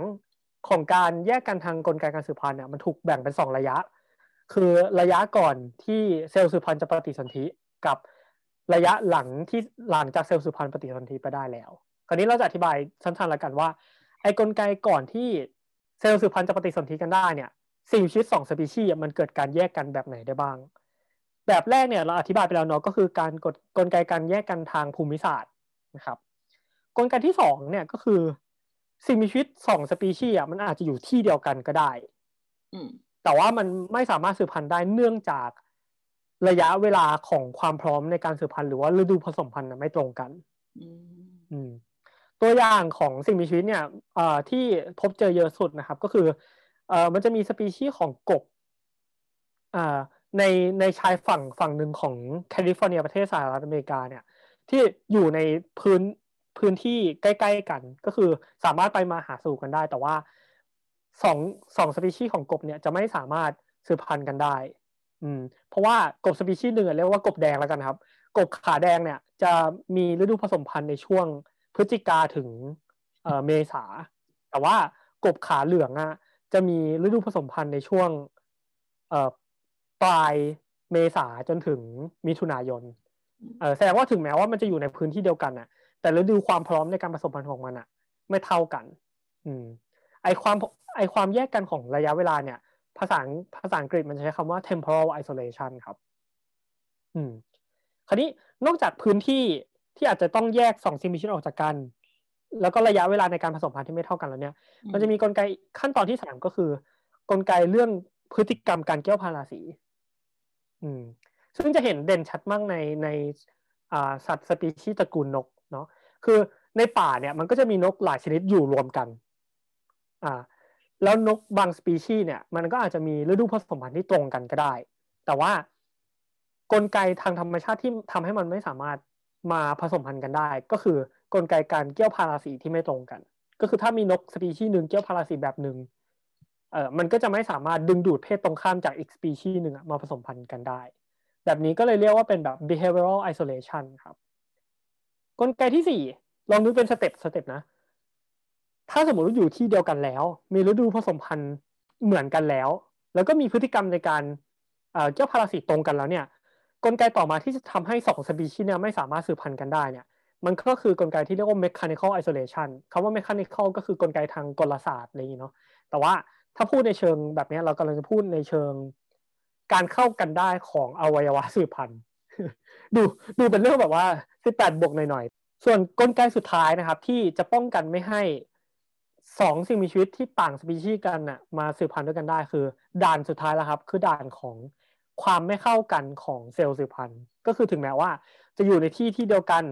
ของการแยกกันทางกลไกการสืบพันธุ์เนี่ยมันถูกแบ่งเป็นสองระยะ คือระยะก่อนที่เซลล์สืบพันธุ์จะปฏิสนธิกับระยะหลังที่หลังจากเซลล์สืบพันธุ์ปฏิสนธิไปได้แล้ว คราวนี้เราจะอธิบายสั้นๆแล้วกันว่า ไอ้กลไกก่อนที่เซลล์สืบพันธุ์จะปฏิสนธิกันได้เนี่ยสิ่งชีวิตสองสปีชีส์มันเกิดการแยกกันแบบไหนได้บ้าง แบบแรกเนี่ยเราอธิบายไปแล้วเนาะก็คือการกดกลไกการแยกกันทางภูมิศาสตร์นะครับ กลไกที่สองเนี่ยก็คือ สิ่งมีชีวิตสองสปีชีส์มันอาจจะอยู่ที่เดียวกันก็ได้แต่ว่ามันไม่สามารถสืบพันธุ์ได้เนื่องจากระยะเวลาของความพร้อมในการสืบพันธุ์หรือว่าฤดูผสมพันธุ์ไม่ตรงกัน อืม ตัวอย่างของสิ่งมีชีวิตเนี่ยที่พบเจอเยอะสุดนะครับ ก็คืออมันจะมีสปีชีส์ของกบในในชายฝั่งฝั่งหนึ่งของแคลิฟอร์เนียประเทศสหรัฐอเมริกาเนี่ยที่อยู่ในพื้นพื้นที่ใกล้ ๆ กัน ก็คือสามารถไปมาหาสู่กันได้ แต่ว่าสองสองสปีชีส์ของกบเนี่ยจะไม่สามารถสืบพันธุ์กันได้ อืม เพราะว่ากบสปีชีส์หนึ่งเรียกว่ากบแดงแล้วกันครับ กบขาแดงเนี่ยจะมีฤดูผสมพันธุ์ในช่วง พฤศจิกาถึงเมษา แต่ว่ากบขาเหลืองอะจะมีฤดูผสมพันธุ์ในช่วงปลายเมษาจนถึงมิถุนายนแสดงว่าถึงแม้ว่ามันจะอยู่ในพื้นที่เดียวกันน่ะ แต่ฤดูความพร้อมในการผสมพันธุ์ของมันอะ ไม่เท่ากัน อืม ไอความไอความแยกกันของระยะเวลาเนี่ย ภาษาภาษาอังกฤษมันใช้คำว่า temporal isolation ครับ อืม คราวนี้นอกจากพื้นที่ ที่อาจจะต้องแยกสองซิมิชินออกจากกัน แล้วก็ระยะเวลาในการผสมพันธุ์ที่ไม่เท่ากันแล้วเนี่ย มันจะมีกลไกขั้นตอนที่สามก็คือ กลไกเรื่องพฤติกรรมการเกี่ยวพาราสีอืม ซึ่งจะเห็นเด่นชัดมากในในอ่าสัตว์สปีชีส์ตระกูลนกเนาะคือในป่าเนี่ยมันก็จะมีนกหลายชนิดอยู่รวมกัน อ่า แล้วนกบางสปีชีส์เนี่ย มันก็อาจจะมีฤดูผสมพันธุ์ที่ตรงกันก็ได้ แต่ว่ากลไกทางธรรมชาติที่ทำให้มันไม่สามารถ มาผสมพันธุ์กันได้ ก็คือกลไกการเกี้ยวพาราสีที่ไม่ตรงกัน ก็คือถ้ามีนกสปีชีส์หนึ่งเกี้ยวพาราสีแบบหนึ่งเออมันก็จะไม่สามารถดึงดูดเพศตรงข้ามจากอีกสปีชีส์หนึ่งมาผสมพันธุ์กันได้ แบบนี้ก็เลยเรียกว่าเป็นแบบ behavioral isolation ครับ กลไกที่สี่ลองนึกเป็น step step นะ ถ้าสมมติว่าอยู่ที่เดียวกันแล้ว มีฤดูผสมพันธุ์เหมือนกันแล้ว แล้วก็มีพฤติกรรมในการเกี้ยวพาราสีตรงกันแล้วเนี่ย กลไกต่อมาที่จะทำให้สองสปีชีส์เนี่ยไม่สามารถสืบพันธุ์กันได้เนี่ยมันก็คือกลไกที่เรียกว่า mechanical isolation คำว่า mechanical ก็คือกลไกทางกลศาสตร์อะไรอย่างนี้เนาะแต่ว่าถ้าพูดในเชิงแบบนี้เรากำลังจะพูดในเชิงการเข้ากันได้ของอวัยวะสืบพันธุ์ดูดูเป็นเรื่องแบบว่าสิบแปดบวกหน่อยๆ ส่วนกลไกสุดท้ายนะครับ ที่จะป้องกันไม่ให้สองสิ่งมีชีวิตที่ต่างสปีชีส์กันน่ะมาสืบพันธุ์ด้วยกันได้คือ ด่านสุดท้ายแล้วครับ คือด่านของ ความไม่เข้ากันของเซลล์สืบพันธุ์ก็คือถึงแม้ว่า จะอยู่ในที่ที่เดียวกัน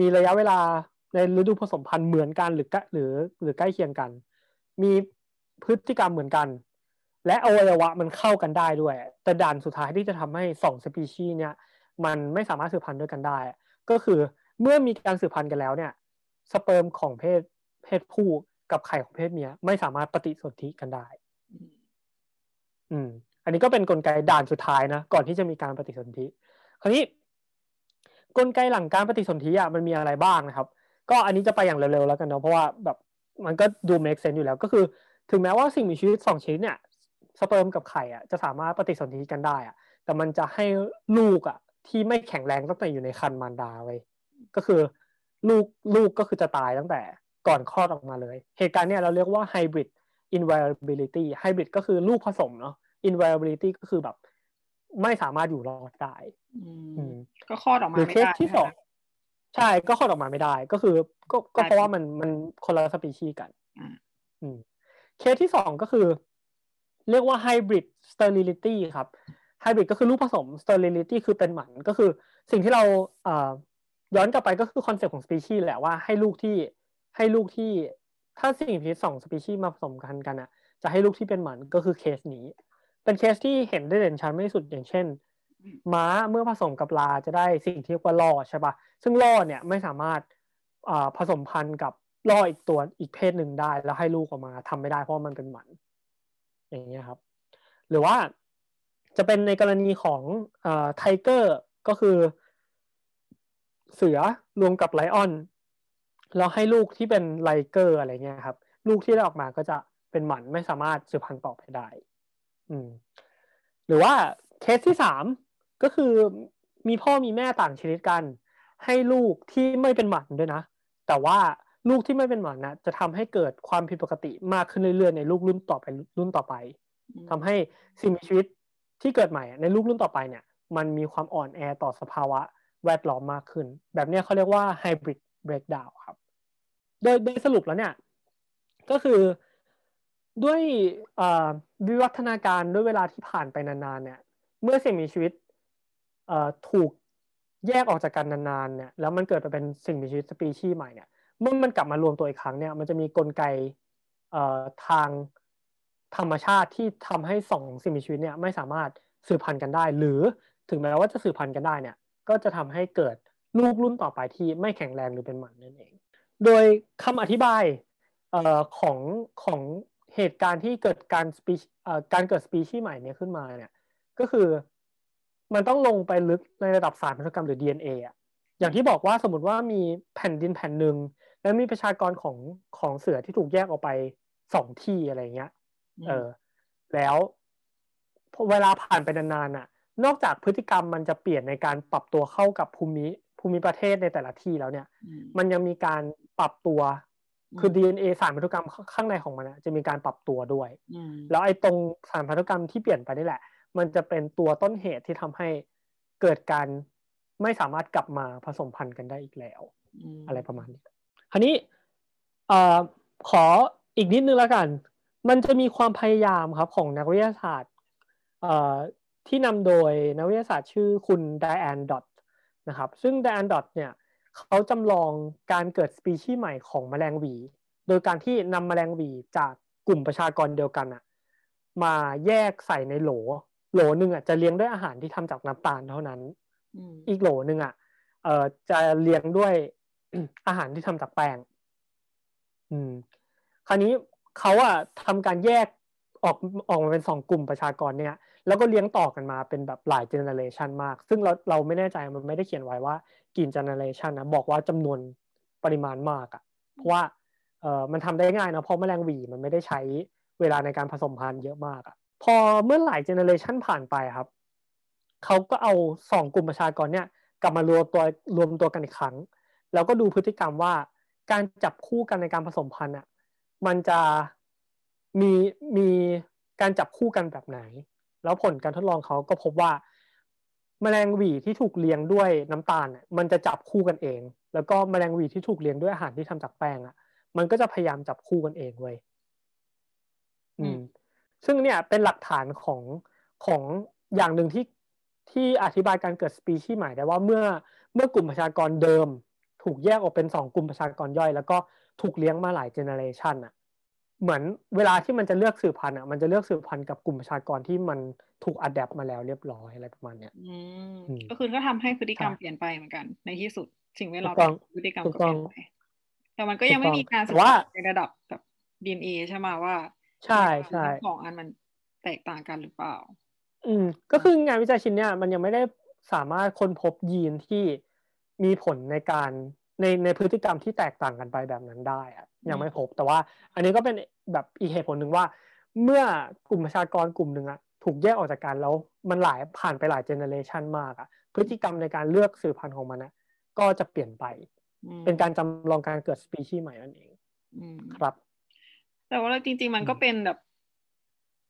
มีระยะเวลาในฤดูผสมพันธุ์เหมือนกันหรือหรือหรือใกล้เคียงกัน มีพฤติกรรมเหมือนกัน และอวัยวะมันเข้ากันได้ด้วย แต่ด่านสุดท้ายที่จะทำให้สองสปีชีส์เนี่ยมันไม่สามารถสืบพันธุ์ด้วยกันได้ ก็คือเมื่อมีการสืบพันธุ์กันแล้วเนี่ยสเปิร์มของเพศเพศผู้กับไข่ของเพศเมียไม่สามารถปฏิสนธิกันได้ อืม อันนี้ก็เป็นนกลไกด่านสุดท้ายนะก่อนที่จะมีการปฏิสนธิ คราวนี้ กลไกหลังการปฏิสนธิอะมันมีอะไรบ้างนะครับ ก็อันนี้จะไปอย่างเร็วๆแล้วกันเนาะเพราะว่าแบบมันก็ดู make sense อยู่แล้ว ก็คือ ถึงแม้ว่าสิ่งมีชีวิตสองชนิดเนี่ยสเปิร์มกับไข่อะจะสามารถปฏิสนธิกันได้อะ แต่มันจะให้ลูกอะที่ไม่แข็งแรงตั้งแต่อยู่ในคันมารดาไว้ก็คือลูกลูกก็คือจะตายตั้งแต่ก่อนคลอดออกมาเลย เหตุการณ์เนี้ยเราเรียกว่า hybrid inviolability hybrid ก็คือลูกผสมเนาะ inviolability ก็คือแบบ ไม่สามารถอยู่รอดได้ก็คลอดออกมาไม่ได้หรือเคสที่สองใช่ก็คลอดออกมาไม่ได้ ก็คือ ก็ก็เพราะว่ามันมันคนละสปีชีส์กันอืมเคสที่สองก็คือ เรียกว่า hybrid sterility ครับไฮบริดก็คือลูกผสม sterility คือเป็นหมันก็คือ สิ่งที่เราย้อนกลับไปก็คือ concept ของสปีชีส์แหละว่าให้ลูกที่ให้ลูกที่ถ้าสิ่งที่สองสปีชีส์มาผสมกันกันอะ จะให้ลูกที่เป็นหมันก็คือเคสนี้ เป็นเคสที่เห็นได้เด่นชัดที่สุดอย่างเช่น ม้าเมื่อผสมกับลาจะได้สิ่งที่เรียกว่าล่อใช่ปะซึ่งล่อเนี่ยไม่สามารถผสมพันธุ์กับล่ออีกตัวอีกเพศหนึ่งได้ แล้วให้ลูกออกมาทำไม่ได้เพราะมันเป็นหมัน อย่างเงี้ยครับ หรือว่าจะเป็นในกรณีของ tiger ก็คือ เสือรวมกับ lion แล้วให้ลูกที่เป็น liger อะไรเงี้ยครับ ลูกที่ได้ออกมาก็จะเป็นหมันไม่สามารถสืบพันธุ์ต่อไปได้ อืม หรือว่าเคสที่สามก็คือมีพ่อมีแม่ต่างชนิดกัน ให้ลูกที่ไม่เป็นหมันด้วยนะ แต่ว่าลูกที่ไม่เป็นหมันนะจะทำให้เกิดความผิดปกติมากขึ้นเรื่อยๆในลูกรุ่นต่อไปรุ่นต่อไปทำให้สิ่งมีชีวิตที่เกิดใหม่ในลูกรุ่นต่อไปเนี่ย มันมีความอ่อนแอต่อสภาวะแวดล้อมมากขึ้น แบบนี้เขาเรียกว่า hybrid breakdown ครับ โดยโดยสรุปแล้วเนี่ย ก็คือด้วย วิวัฒนาการด้วยเวลาที่ผ่านไปนานๆเนี่ย เมื่อสิ่งมีชีวิตถูกแยกออกจากกันนานๆเนี่ยแล้วมันเกิดไปเป็นสิ่งมีชีวิตสปีชีส์ใหม่เนี่ยเมื่อมันกลับมารวมตัวอีกครั้งเนี่ยมันจะมีกลไกทางธรรมชาติที่ทำให้สองสิ่งมีชีวิตเนี่ยไม่สามารถสืบพันธุ์กันได้ หรือถึงแม้ว่าจะสืบพันธุ์กันได้เนี่ยก็จะทำให้เกิดลูกรุ่นต่อไปที่ไม่แข็งแรงหรือเป็นหมันนั่นเอง โดยคำอธิบายอของของ เหตุการณ์ที่เกิดการสปีการเกิดสปีชีส์ใหม่เนี่ยขึ้นมาเนี่ย ก็คือมันต้องลงไปลึกในระดับสารพันธุกรรมหรือ DNA อะอย่างที่บอกว่าสมมติว่ามีแผ่นดินแผ่นหนึ่งแล้วมีประชากรของของเสือที่ถูกแยกออกไปสองที่อะไรเงี้ย เออ แล้วเวลาผ่านไปนานๆอะ นอกจากพฤติกรรมมันจะเปลี่ยนในการปรับตัวเข้ากับภูมิภูมิประเทศในแต่ละที่แล้วเนี่ย มันยังมีการปรับตัว คือ DNA สารพันธุกรรมข้างในของมันจะมีการปรับตัวด้วย แล้วไอ้ตรงสารพันธุกรรมที่เปลี่ยนไปนี่แหละ มันจะเป็นตัวต้นเหตุที่ทำให้เกิดการไม่สามารถกลับมาผสมพันธุ์กันได้อีกแล้ว อะไรประมาณนี้คราวนี้อขออีกนิดนึงแล้วกัน มันจะมีความพยายามครับของนักวิทยาศาสตร์ที่นำโดยนักวิทยาศาสตร์ชื่อคุณไดแอนดอตนะครับ ซึ่งไดแอนดอตเนี่ยเขาจำลองการเกิดสปีชีส์ใหม่ของแมลงหวี โดยการที่นำแมลงหวีจากกลุ่มประชากรเดียวกันอะมาแยกใส่ในโหล โหลหนึ่งอะจะเลี้ยงด้วยอาหารที่ทำจากน้ำตาลเท่านั้น อีกโหลหนึ่งอะเอ่อจะเลี้ยงด้วยอาหารที่ทำจากแป้งอืม คราวนี้เขาอะทำการแยกออกออกมาเป็นสองกลุ่มประชากรเนี่ย แล้วก็เลี้ยงต่อกันมาเป็นแบบหลายเจเนอเรชันมาก ซึ่งเราเราไม่แน่ใจมันไม่ได้เขียนไว้ว่ากี่เจเนอเรชันนะบอกว่าจำนวนปริมาณมากอะเพราะว่าเอ่อมันทำได้ง่ายนะเพราะแมลงวีมันไม่ได้ใช้เวลาในการผสมพันธุ์เยอะมากอะพอเมื่อหลายเจเนอเรชันผ่านไปครับเขาก็เอาสองกลุ่มประชากรเนี่ยกลับมารวมตัวรวมตัวกันอีกครั้ง แล้วก็ดูพฤติกรรมว่าการจับคู่กันในการผสมพันธุ์อะมันจะมีมีการจับคู่กันแบบไหน แล้วผลการทดลองเขาก็พบว่า แมลงหวีที่ถูกเลี้ยงด้วยน้ำตาลมันจะจับคู่กันเอง แล้วก็แมลงหวีที่ถูกเลี้ยงด้วยอาหารที่ทำจากแป้งอะ มันก็จะพยายามจับคู่กันเองเว้ยอืม ซึ่งเนี่ยเป็นหลักฐานของของอย่างหนึ่งที่ที่อธิบายการเกิดสปีชีส์ใหม่ได้ว่าเมื่อเมื่อกลุ่มประชากรเดิม ถูกแยกออกเป็นสองกลุ่มประชากรย่อย แล้วก็ถูกเลี้ยงมาหลายเจเนเรชันอะ เหมือนเวลาที่มันจะเลือกสืบพันธุ์อะมันจะเลือกสืบพันธุ์กับกลุ่มประชากรที่มันถูกอัดแอปมาแล้วเรียบร้อยอะไรประมาณเนี้ยก็คือก็ทำให้พฤติกรรมเปลี่ยนไปเหมือนกัน ในที่สุดสิ่งแวดล้อมพฤติกรรมก็เปลี่ยนไปแต่มันก็ยังไม่มีการศึกษาในระดับแบบดีเอ็นเอใช่ไหมว่า ใช่ใช่ของอันมันแตกต่างกันหรือเปล่า อืม ก็คืองานวิจัยชิ้นเนี้ยมันยังไม่ได้สามารถค้นพบยีนที่มีผลในการในในพฤติกรรมที่แตกต่างกันไปแบบนั้นได้อะ ยังไม่พบแต่ว่า อันนี้ก็เป็นแบบอีกเหตุผลหนึ่งว่า เมื่อกลุ่มประชากรกลุ่มหนึ่งอะถูกแยกออกจากกันแล้วมันหลายผ่านไปหลายเจเนเรชันมากอะพฤติกรรมในการเลือกสืบพันธุ์ของมันนะก็จะเปลี่ยนไป เป็นการจำลองการเกิดสปีชีส์ใหม่นั่นเองครับ แต่ว่าจริง ๆ มันก็เป็นแบบ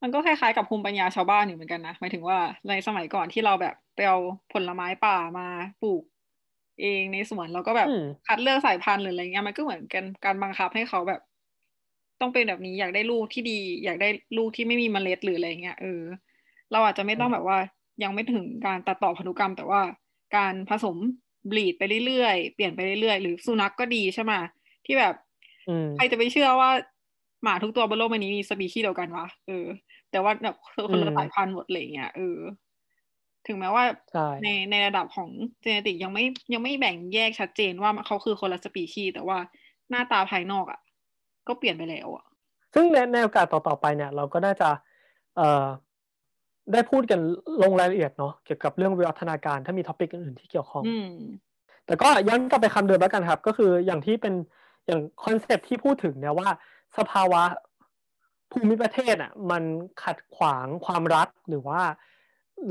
มันก็คล้ายๆกับภูมิปัญญาชาวบ้านอยู่เหมือนกันนะหมายถึงว่าในสมัยก่อนที่เราแบบไปเอาผลไม้ป่ามาปลูก เองในสวนเราก็แบบคัดเลือกสายพันธุ์หรืออะไรเงี้ยมันก็เหมือนกันการบังคับให้เขาแบบ ต้องเป็นแบบนี้อยากได้ลูกที่ดี อยากได้ลูกที่ไม่มีเมล็ดหรืออะไรเงี้ยเออเราอาจจะไม่ต้องแบบว่ายังไม่ถึงการตัดต่อพันธุกรรม แต่ว่าการผสมบลีดไปเรื่อยๆ เปลี่ยนไปเรื่อยๆ หรือสุนัขกก็ดีใช่ไหมที่แบบใครจะไปเชื่อว่าหมาทุกตัวบนโลกใบนี้มีสปีชีส์เดียวกันวะเออแต่ว่าแบบคนละสายพันธุ์หมดเลยเงี้ยเออ ถึงแม้ว่าในในระดับของ genetic ยังไม่ยังไม่แบ่งแยกชัดเจนว่าเขาคือคนละสปีชีส์แต่ว่าหน้าตาภายนอกอะ่ะ ก็เปลี่ยนไปแล้วอะ ซึ่งในในโอกาสต่อๆไปเนี่ย เราก็น่าจะเอ่อได้พูดกันลงรายละเอียดเนาะเกี่ยวกับเรื่องวิวัฒนาการถ้ามี topic อื่นๆที่เกี่ยวข้องแต่ก็ย้อนกลับไปคำเดิมแล้วกันครับ ก็คืออย่างที่เป็นอย่าง concept ที่พูดถึงเนี่ยว่า สภาวะภูมิประเทศอะมันขัดขวางความรักหรือว่า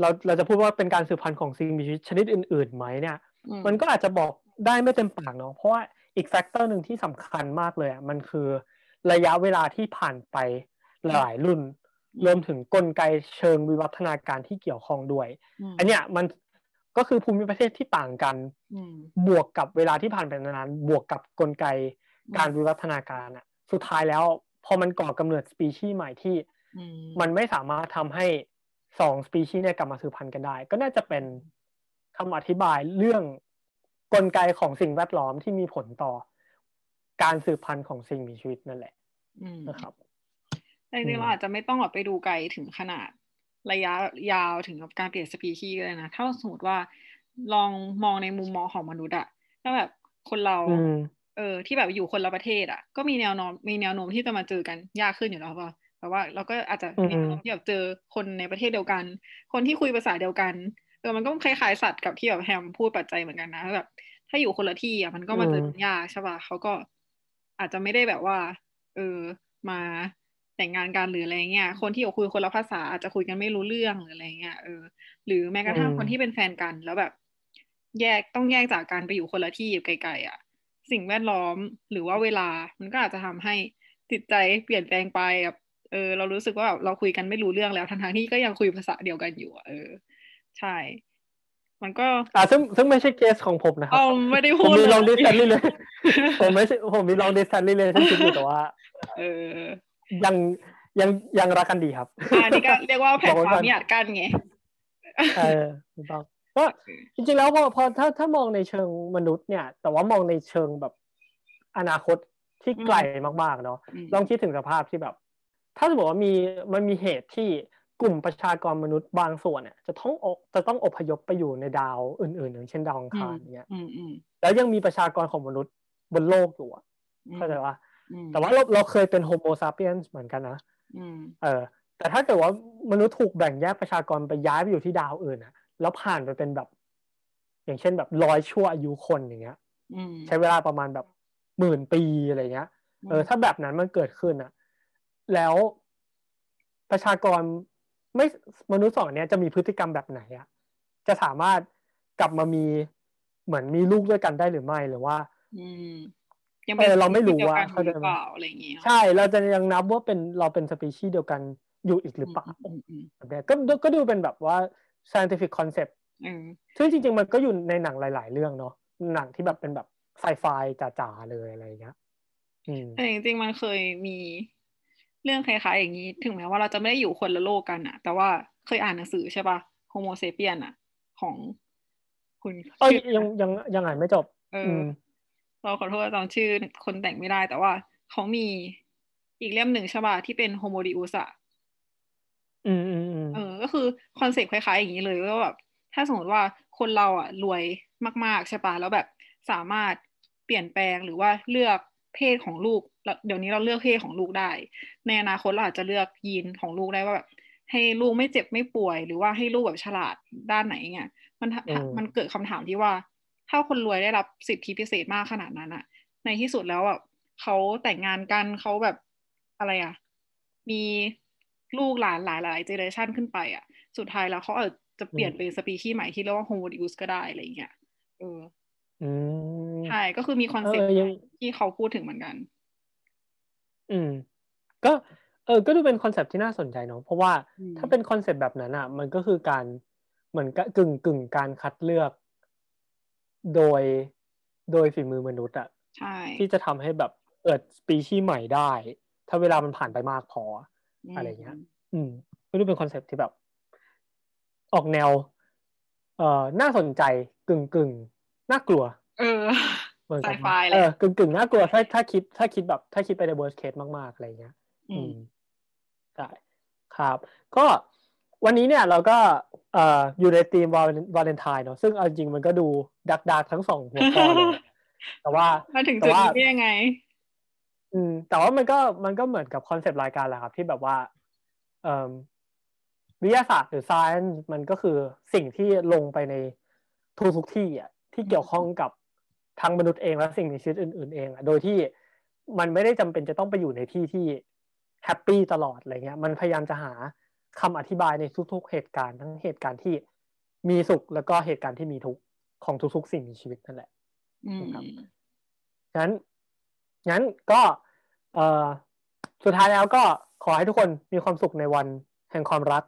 เราเราจะพูดว่าเป็นการสืบพันธุ์ของสิ่งมีชีวิตชนิดอื่นๆไหมเนี่ย มันก็อาจจะบอกได้ไม่เต็มปากเนาะเพราะว่าอีก factor หนึ่งที่สำคัญมากเลยอะมันคือระยะเวลาที่ผ่านไปหลายรุ่น รวมถึงกลไกเชิงวิวัฒนาการที่เกี่ยวข้องด้วย อันเนี้ยมันก็คือภูมิประเทศที่ต่างกัน บวกกับเวลาที่ผ่านไปนานบวกกับกลไกการวิวัฒนาการอะ สุดท้ายแล้วพอมันก่อกำเนิดสปีชีส์ใหม่ที่มันไม่สามารถทำให้ สองสปีชีส์เนี่ยกลับมาสืบพันธุ์กันได้ ก็น่าจะเป็นคำอธิบายเรื่องกลไกของสิ่งแวดล้อมที่มีผลต่อการสืบพันธุ์ของสิ่งมีชีวิตนั่นแหละนะครับแต่จริงๆเราอาจจะไม่ต้องแบบไปดูไกลถึงขนาดระยะยาวถึงกับการเปลี่ยนสปีชีส์เลยนะ ถ้าสมมติว่าลองมองในมุมมองของมนุษย์อะถ้าแบบคนเรา เออที่แบบอยู่คนละประเทศอะก็มีแนวโน้มมีแนวโน้มที่จะมาเจอกันยากขึ้นอยู่แล้วป่ะ แต่ว่า เราก็อาจจะมีแนวโน้มที่แบบเจอคนในประเทศเดียวกัน คนที่คุยภาษาเดียวกันเออมันก็คล้ายๆสัตว์กับที่แบบแฮมพูดปัจจัยเหมือนกันนะแบบถ้าอยู่คนละที่อะมันก็มาเจอกันยากใช่ป่ะเขาก็อาจจะไม่ได้แบบว่า เออมาแต่งงานกันหรืออะไรเงี้ย คนที่อยู่คุยคนละภาษาอาจจะคุยกันไม่รู้เรื่องหรืออะไรเงี้ยเออหรือแม้กระทั่งคนที่เป็นแฟนกันแล้วแบบ แยกต้องแยกจากการไปอยู่คนละที่อยู่ไกลๆอะ สิ่งแวดล้อมหรือว่าเวลามันก็อาจจะทำให้จิตใจเปลี่ยนแปลงไปแบบ เออเรารู้สึกว่าเราคุยกันไม่รู้เรื่องแล้วทั้งๆที่ก็ยังคุยภาษาเดียวกันอยู่เออ ใช่ มันก็อ่าซึ่งซึ่งไม่ใช่เคสของผมนะครับอ๋อไม่ได้พูดผมมีลองดิสแทนเลยผมไม่ใช่ผมมีลองดิสแทนเลยที่คิดอยู่แต่ว่า เออ ยังยังยังรักกันดีครับอันนี้ก็เรียกว่าแผ่นความมีอาจกั้นไงเออถูกต้องก็จริงๆแล้วพอพอถ้าถ้ามองในเชิงมนุษย์เนี่ย แต่ว่ามองในเชิงแบบอนาคตที่ไกลมากๆเนาะลองคิดถึงสภาพที่แบบ ถ้าสมมติว่ามีมันมีเหตุที่กลุ่มประชากรมนุษย์บางส่วนเนี่ยจะต้องจะต้องอพยพไปอยู่ในดาวอื่นๆอย่างเช่นดาวอังคารเนี่ยแล้วยังมีประชากรของมนุษย์บนโลกอยู่เข้าใจว่าแต่ว่าเราเราเคยเป็นโฮโมซาเปียนเหมือนกันนะเออ แต่ถ้าเกิดว่ามนุษย์ถูกแบ่งแยกประชากรไปย้ายไปอยู่ที่ดาวอื่นอะแล้วผ่านไปเป็นแบบ อย่างเช่นแบบร้อยชั่วอายุคนอย่างเงี้ยใช้เวลาประมาณแบบหมื่นปีอะไรเงี้ย เออ ถ้าแบบนั้นมันเกิดขึ้นอะ แล้วประชากรไม่มนุษย์สองเนี้ยจะมีพฤติกรรมแบบไหนอะจะสามารถกลับมามีเหมือนมีลูกด้วยกันได้หรือไม่หรือว่าอืมยังเออเราไม่รู้ว่าเขาจะเปล่าอะไรอย่างเงี้ยใช่เราจะยังนับว่าเป็นเราเป็นสปีชีส์เดียวกันอยู่อีกหรือเปล่าแบบนี้ก็ก็ดูเป็นแบบว่า scientific concept ซึ่งจริง ๆ มันก็อยู่ในหนังหลาย ๆ เรื่องเนาะหนังที่แบบเป็นแบบไซไฟจ๋าๆเลยอะไรอย่างเงี้ยแต่จริงๆมันเคยมี เรื่องคล้ายๆอย่างนี้ ถึงแม้ว่าเราจะไม่ได้อยู่คนละโลกกันอะแต่ว่าเคยอ่านหนังสือใช่ปะ Homo sapiens อะของคุณเอ้ยยังยังยังอ่านไม่จบ เออเราขอโทษจำชื่อคนแต่งไม่ได้แต่ว่าเขามีอีกเล่มหนึ่งใช่ป่ะที่เป็น Homo Deus อะอืมอืมเออ ก็คือคอนเซ็ปต์คล้ายๆอย่างนี้เลยว่าแบบถ้าสมมติว่าคนเราอะรวยมาก ๆ ใช่ปะแล้วแบบสามารถเปลี่ยนแปลงหรือว่าเลือก เพศของลูก เดี๋ยวนี้เราเลือกเพศของลูกได้ ในอนาคตเราอาจจะเลือกยีนของลูกได้ว่าแบบให้ลูกไม่เจ็บไม่ป่วย หรือว่าให้ลูกแบบฉลาดด้านไหนเงี้ยมันมันเกิดคำถามที่ว่า ถ้าคนรวยได้รับสิทธิพิเศษมากขนาดนั้นอะในที่สุดแล้วอะเขาแต่งงานกันเขาแบบอะไรอะมีลูกหลานหลายหลายเจเนอเรชันขึ้นไปอะสุดท้ายแล้วเขาอาจจะเปลี่ยนเป็นสปีชีส์ใหม่ที่เรียกว่า Homo Deus ก็ได้อะไรเงี้ยเออ ใช่ก็คือมีคอนเซ็ปต์ที่เขาพูดถึงเหมือนกัน อืม ก็เออ ก็ดูเป็นคอนเซ็ปต์ที่น่าสนใจเนาะ เพราะว่าถ้าเป็นคอนเซ็ปต์แบบนั้นอะ มันก็คือการเหมือนกึ่งกึ่งการคัดเลือก โดยโดยฝีมือมนุษย์อะที่จะทำให้แบบเกิดสปีชีส์ใหม่ได้ ถ้าเวลามันผ่านไปมากพออะไรเงี้ย อืมไม่รู้เป็นคอนเซ็ปต์ที่แบบ ออกแนว เอ่อน่าสนใจกึ่งกึ่ง น่ากลัว เออไซไฟเลยเออกึ่งกึ่งน่ากลัวถ้าถ้าคิดถ้าคิดแบบถ้าคิดไปใน worst case มากๆอะไรเงี้ย อืมใช่ครับ ก็วันนี้เนี่ยเราก็เอ่ออยู่ในธีมวาเลนไทน์เนาะซึ่งเอาจริงมันก็ดู dark dark ทั้งสองหัวข้อเลยแต่ว่ามาถึงจุดนี้ยังไง อืม แต่ว่ามันก็มันก็เหมือนกับคอนเซปต์รายการแหละครับ ที่แบบว่า เอ่อวิทยาศาสตร์หรือ science มันก็คือสิ่งที่ลงไปในทุกทุกที่อะ ที่เกี่ยวข้องกับทั้งมนุษย์เองและสิ่งมีชีวิตอื่น ๆ เองอะโดยที่มันไม่ได้จำเป็นจะต้องไปอยู่ในที่ที่แฮปปี้ตลอดอะไรเงี้ย มันพยายามจะหาคำอธิบายในทุก ๆ เหตุการณ์ทั้งเหตุการณ์ที่มีสุขแล้วก็เหตุการณ์ที่มีทุกข์ของทุก ๆ สิ่งมีชีวิตนั่นแหละครับงั้นงั้นก็เอ่อสุดท้ายแล้วก็ขอให้ทุกคนมีความสุขในวันแห่งความรัก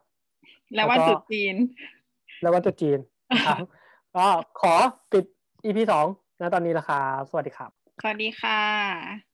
และวันจุดจีน และวันจุดจีนครับ ก็ขอปิด EP สองนะตอนนี้ละครับสวัสดีครับ สวัสดีค่ะ